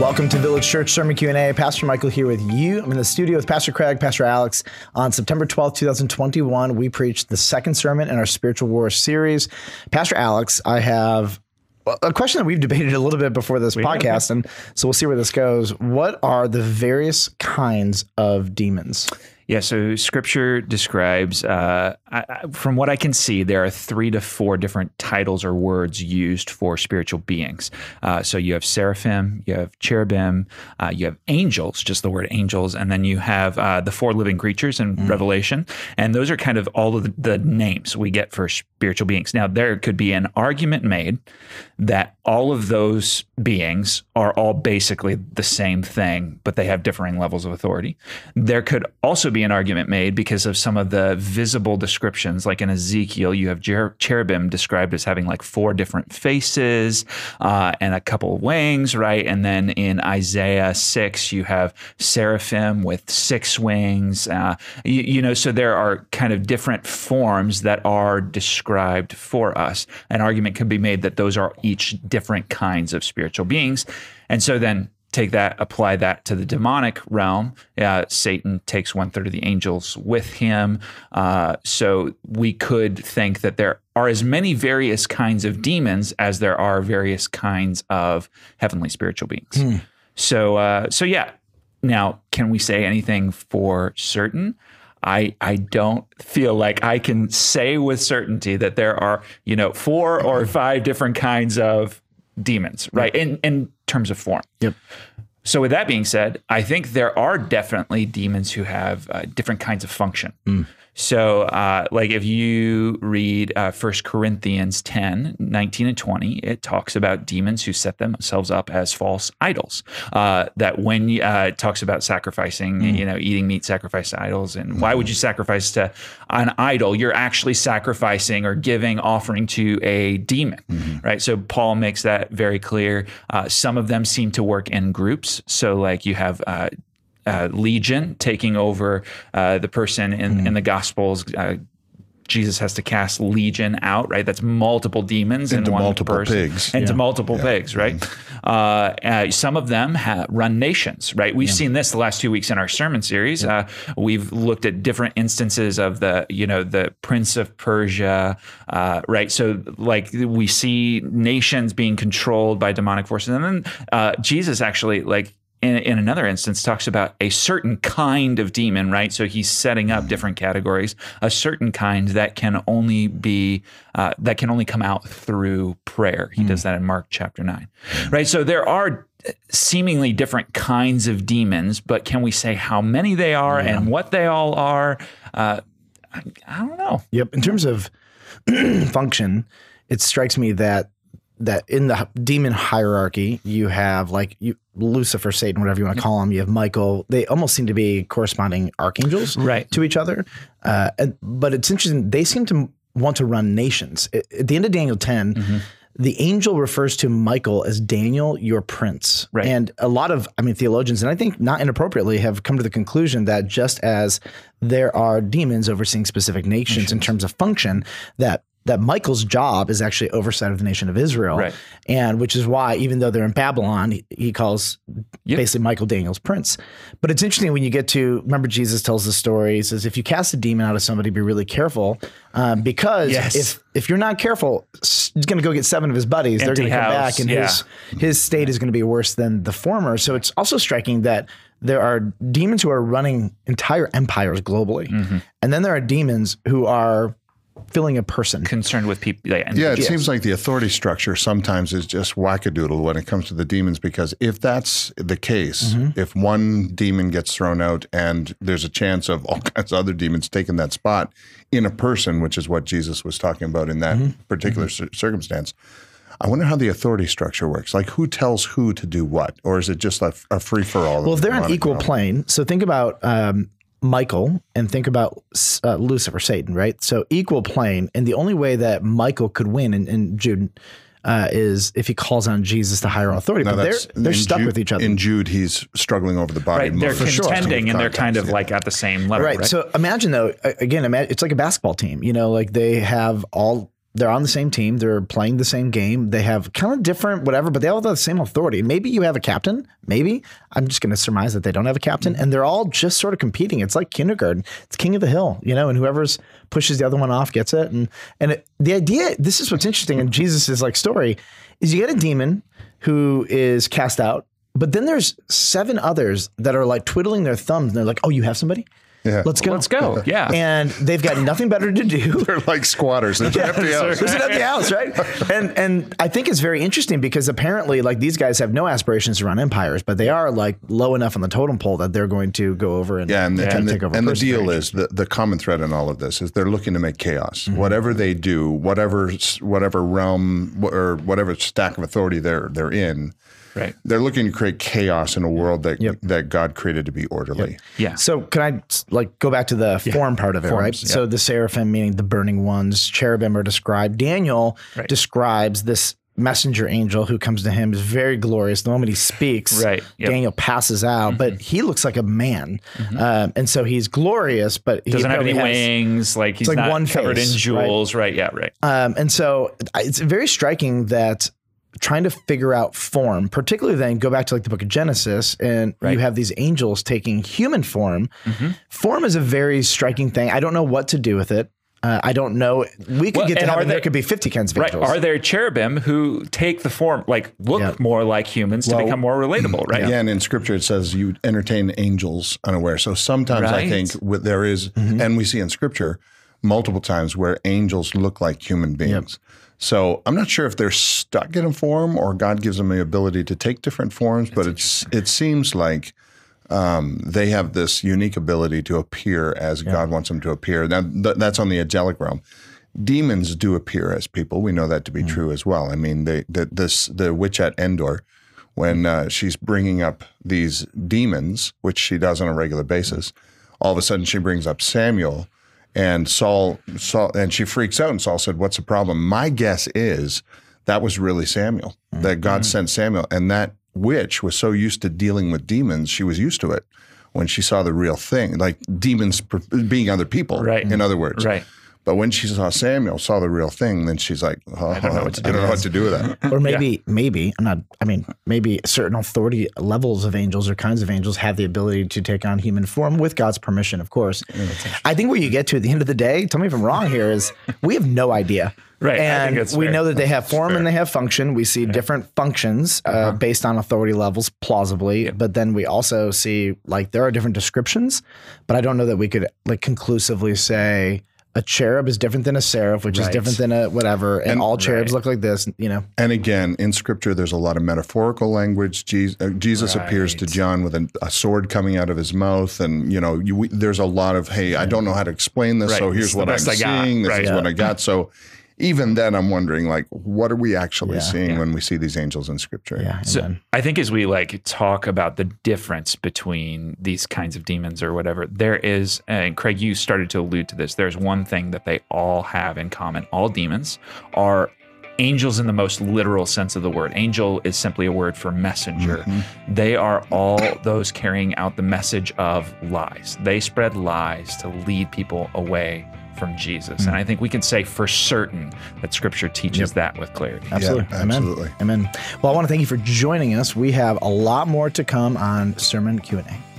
Welcome to Village Church Sermon Q&A. Pastor Michael here with you. I'm in the studio with Pastor Craig, Pastor Alex. On September 12th, 2021, we preached the second sermon in our Spiritual War series. Pastor Alex, I have a question that we've debated a little bit before this podcast, and so we'll see where this goes. What are the various kinds of demons? Yeah, so scripture describes, uh, I, from what I can see, there are three to four different titles or words used for spiritual beings. Uh, so you have seraphim, you have cherubim, uh, you have angels, just the word angels, and then you have uh, the four living creatures in mm. Revelation. And those are kind of all of the, the names we get for spiritual beings. Now, there could be an argument made that all of those beings are all basically the same thing, but they have differing levels of authority. There could also be an argument made because of some of the visible descriptions, like in Ezekiel, you have cherubim described as having like four different faces uh, and a couple of wings, right? And then in Isaiah 6, you have seraphim with six wings. Uh, you, you know, so there are kind of different forms that are described for us. An argument could be made that those are each different kinds of spiritual beings. And so then take that, apply that to the demonic realm. Uh, Satan takes one third of the angels with him. Uh, so we could think that there are as many various kinds of demons as there are various kinds of heavenly spiritual beings. Hmm. So, uh, so yeah. Now, can we say anything for certain? I I don't feel like I can say with certainty that there are you know four or five different kinds of demons, right? And in terms of form. Yep. So with that being said, I think there are definitely demons who have uh, different kinds of function. Mm. So, uh, like if you read uh, 1 Corinthians 10, 19 and 20, it talks about demons who set themselves up as false idols. Uh, that when uh, it talks about sacrificing, mm. you know, eating meat sacrificed to idols, and mm. why would you sacrifice to an idol? You're actually sacrificing or giving offering to a demon, mm-hmm. right? So Paul makes that very clear. Uh, some of them seem to work in groups. So, like you have uh, uh, legion taking over uh, the person in, mm. in the Gospels. Uh, Jesus has to cast legion out, right? That's multiple demons into in one multiple person, pigs, into yeah. multiple yeah. pigs, right? Mm. some of them have run nations, right? We've yeah. seen this the last two weeks in our sermon series. Uh, we've looked at different instances of the, you know, the Prince of Persia, uh, right? So, like, we see nations being controlled by demonic forces, and then Jesus actually, like, in, in, another instance talks about a certain kind of demon right? So he's setting up different categories a certain kind that can only be uh, that can only come out through prayer. He mm. does that in mark chapter 9 right? So there are seemingly different kinds of demons but can we say how many they are yeah. and what they all are? Uh, I, I don't know. Yep. In terms of function it strikes me that that in the demon hierarchy, you have like you, Lucifer, Satan, whatever you want to call them. You have Michael. They almost seem to be corresponding archangels right. to each other. Uh, and, but it's interesting. They seem to want to run nations. At the end of Daniel 10, mm-hmm. the angel refers to Michael as Daniel, your prince. Right. And a lot of, I mean, theologians, and I think not inappropriately, have come to the conclusion that just as there are demons overseeing specific nations, nations. in terms of function, that that Michael's job is actually oversight of the nation of Israel, right. and which is why even though they're in Babylon, he, he calls yep. basically Michael Daniel's prince. But it's interesting when you get to remember Jesus tells the story. He says if you cast a demon out of somebody, be really careful um, because yes. if if you're not careful, he's going to go get seven of his buddies. Empty they're going to come back, and yeah. his his state is going to be worse than the former. So it's also striking that there are demons who are running entire empires globally, mm-hmm. and then there are demons who are filling a person. Concerned with people. Yeah, yeah it yes. seems like the authority structure sometimes is just wackadoodle when it comes to the demons because if that's the case, mm-hmm. if one demon gets thrown out and there's a chance of all kinds of other demons taking that spot in a person, which is what Jesus was talking about in that mm-hmm. particular mm-hmm. circumstance. I wonder how the authority structure works. Like, who tells who to do what, or is it just a, a free for all? Well, if they're on equal plane, so think about um, Michael and think about uh, Lucifer, Satan, right? So equal plane, and the only way that Michael could win in, in Jude uh, is if he calls on Jesus to higher authority. No, but they're they're stuck Jude, with each other. In Jude, he's struggling over the body. Right, they're contending, sure. and they're kind of yeah. like at the same level. Right. right. So imagine though, again, it's like a basketball team. You know, like they have all they're on the same team. They're playing the same game. They have kind of different whatever, but they all have the same authority. Maybe you have a captain. Maybe I'm just going to surmise that they don't have a captain, mm-hmm. and they're all just sort of competing. It's like kindergarten. It's king of the hill, you know, and whoever's pushes the other one off gets it. And and it, the idea. This is what's interesting in Jesus's like story is you get a demon who is cast out, but then there's seven others that are like twiddling their thumbs, and they're like, "Oh, you have somebody." Yeah. Let's go. Let's go. Yeah. And they've got nothing better to do. They're like squatters. There's an empty house. There's an empty house, right? And and I think it's very interesting because apparently, like these guys have no aspirations to run empires, but they are like low enough on the totem pole that they're going to go over and Yeah, and, the, try and, the, take over. and the deal is the, the common thread in all of this is they're looking to make chaos. Mm-hmm. Whatever they do, whatever whatever realm or whatever stack of authority they're they're in, Right. they're looking to create chaos in a world that that God created to be orderly. Yeah. So can I like go back to the form part of it, right? Forms, yeah. So the seraphim, meaning the burning ones, cherubim are described. Daniel Right. describes this messenger angel who comes to him is very glorious. The moment he speaks, Right. Yep. Mm-hmm. Daniel passes out, but he looks like a man, um, and so he's glorious, but he Doesn't have any has- wings. Like he's like not one covered face, in right? jewels. Right. Yeah. Right. Um, and so it's very striking that trying to figure out form, particularly then go back to like the book of Genesis and Right. you have these angels taking human form. Form is a very striking thing. I don't know what to do with it. Uh, I don't know. We could Well, get to and are heaven. There they- could be 50 kinds of Right. angels. Are there cherubim who take the form, like look Yeah. more like humans to become more relatable? Right. Again, in scripture, it says you entertain angels unaware. So sometimes I Right. think with, there is- and we see in scripture multiple times where angels look like human beings. So I'm not sure if they're stuck in a form or God gives them the ability to take different forms, but it's it seems like um, they have this unique ability to appear as God wants them to appear. Now th- that's on the angelic realm. Demons do appear as people. We know that to be true as well. I mean, they, the, this the witch at Endor, when uh, she's bringing up these demons, which she does on a regular basis, all of a sudden she brings up Samuel, and Saul, Saul, and she freaks out. And Saul said, "What's the problem?" My guess is that was really Samuel. That God mm-hmm. sent Samuel, and that witch was so used to dealing with demons, she was used to it. When she saw the real thing, like demons being other people, Right. In other words, Right. But when she saw Samuel, saw the real thing, then she's like, oh, I don't know what to do. I don't know what to do with that. or maybe, maybe I'm not. I mean, maybe certain authority levels of angels or kinds of angels have the ability to take on human form with God's permission, of course. I think where you get to at the end of the day, tell me if I'm wrong here, is we have no idea. Right, I think And we fair. know that they have form and they have function. We see different functions uh, Uh-huh. based on authority levels, plausibly. But then we also see like there are different descriptions, but I don't know that we could like conclusively say a cherub is different than a seraph, which is different than a whatever, and, all cherubs right. look like this. You know, And again, in scripture, there's a lot of metaphorical language. Jesus, uh, Jesus appears to John with a, a sword coming out of his mouth. And, you know, you, we, there's a lot of, hey, I don't know how to explain this. Right. So here's is what I'm I seeing. This Right. is Yeah. what I got. So even then, I'm wondering, like, what are we actually Yeah. seeing when we see these angels in scripture? yeah. So amen. I think as we like talk about the difference between these kinds of demons or whatever, there is, and Craig, you started to allude to this. There's one thing that they all have in common. All demons are angels in the most literal sense of the word. Angel is simply a word for messenger. Mm-hmm. They are all those carrying out the message of lies. They spread lies to lead people away from Jesus. Hmm. And I think we can say for certain that scripture teaches that with clarity. Absolutely. Yeah, Amen. absolutely. Amen. Well, I want to thank you for joining us. We have a lot more to come on Sermon Q&A.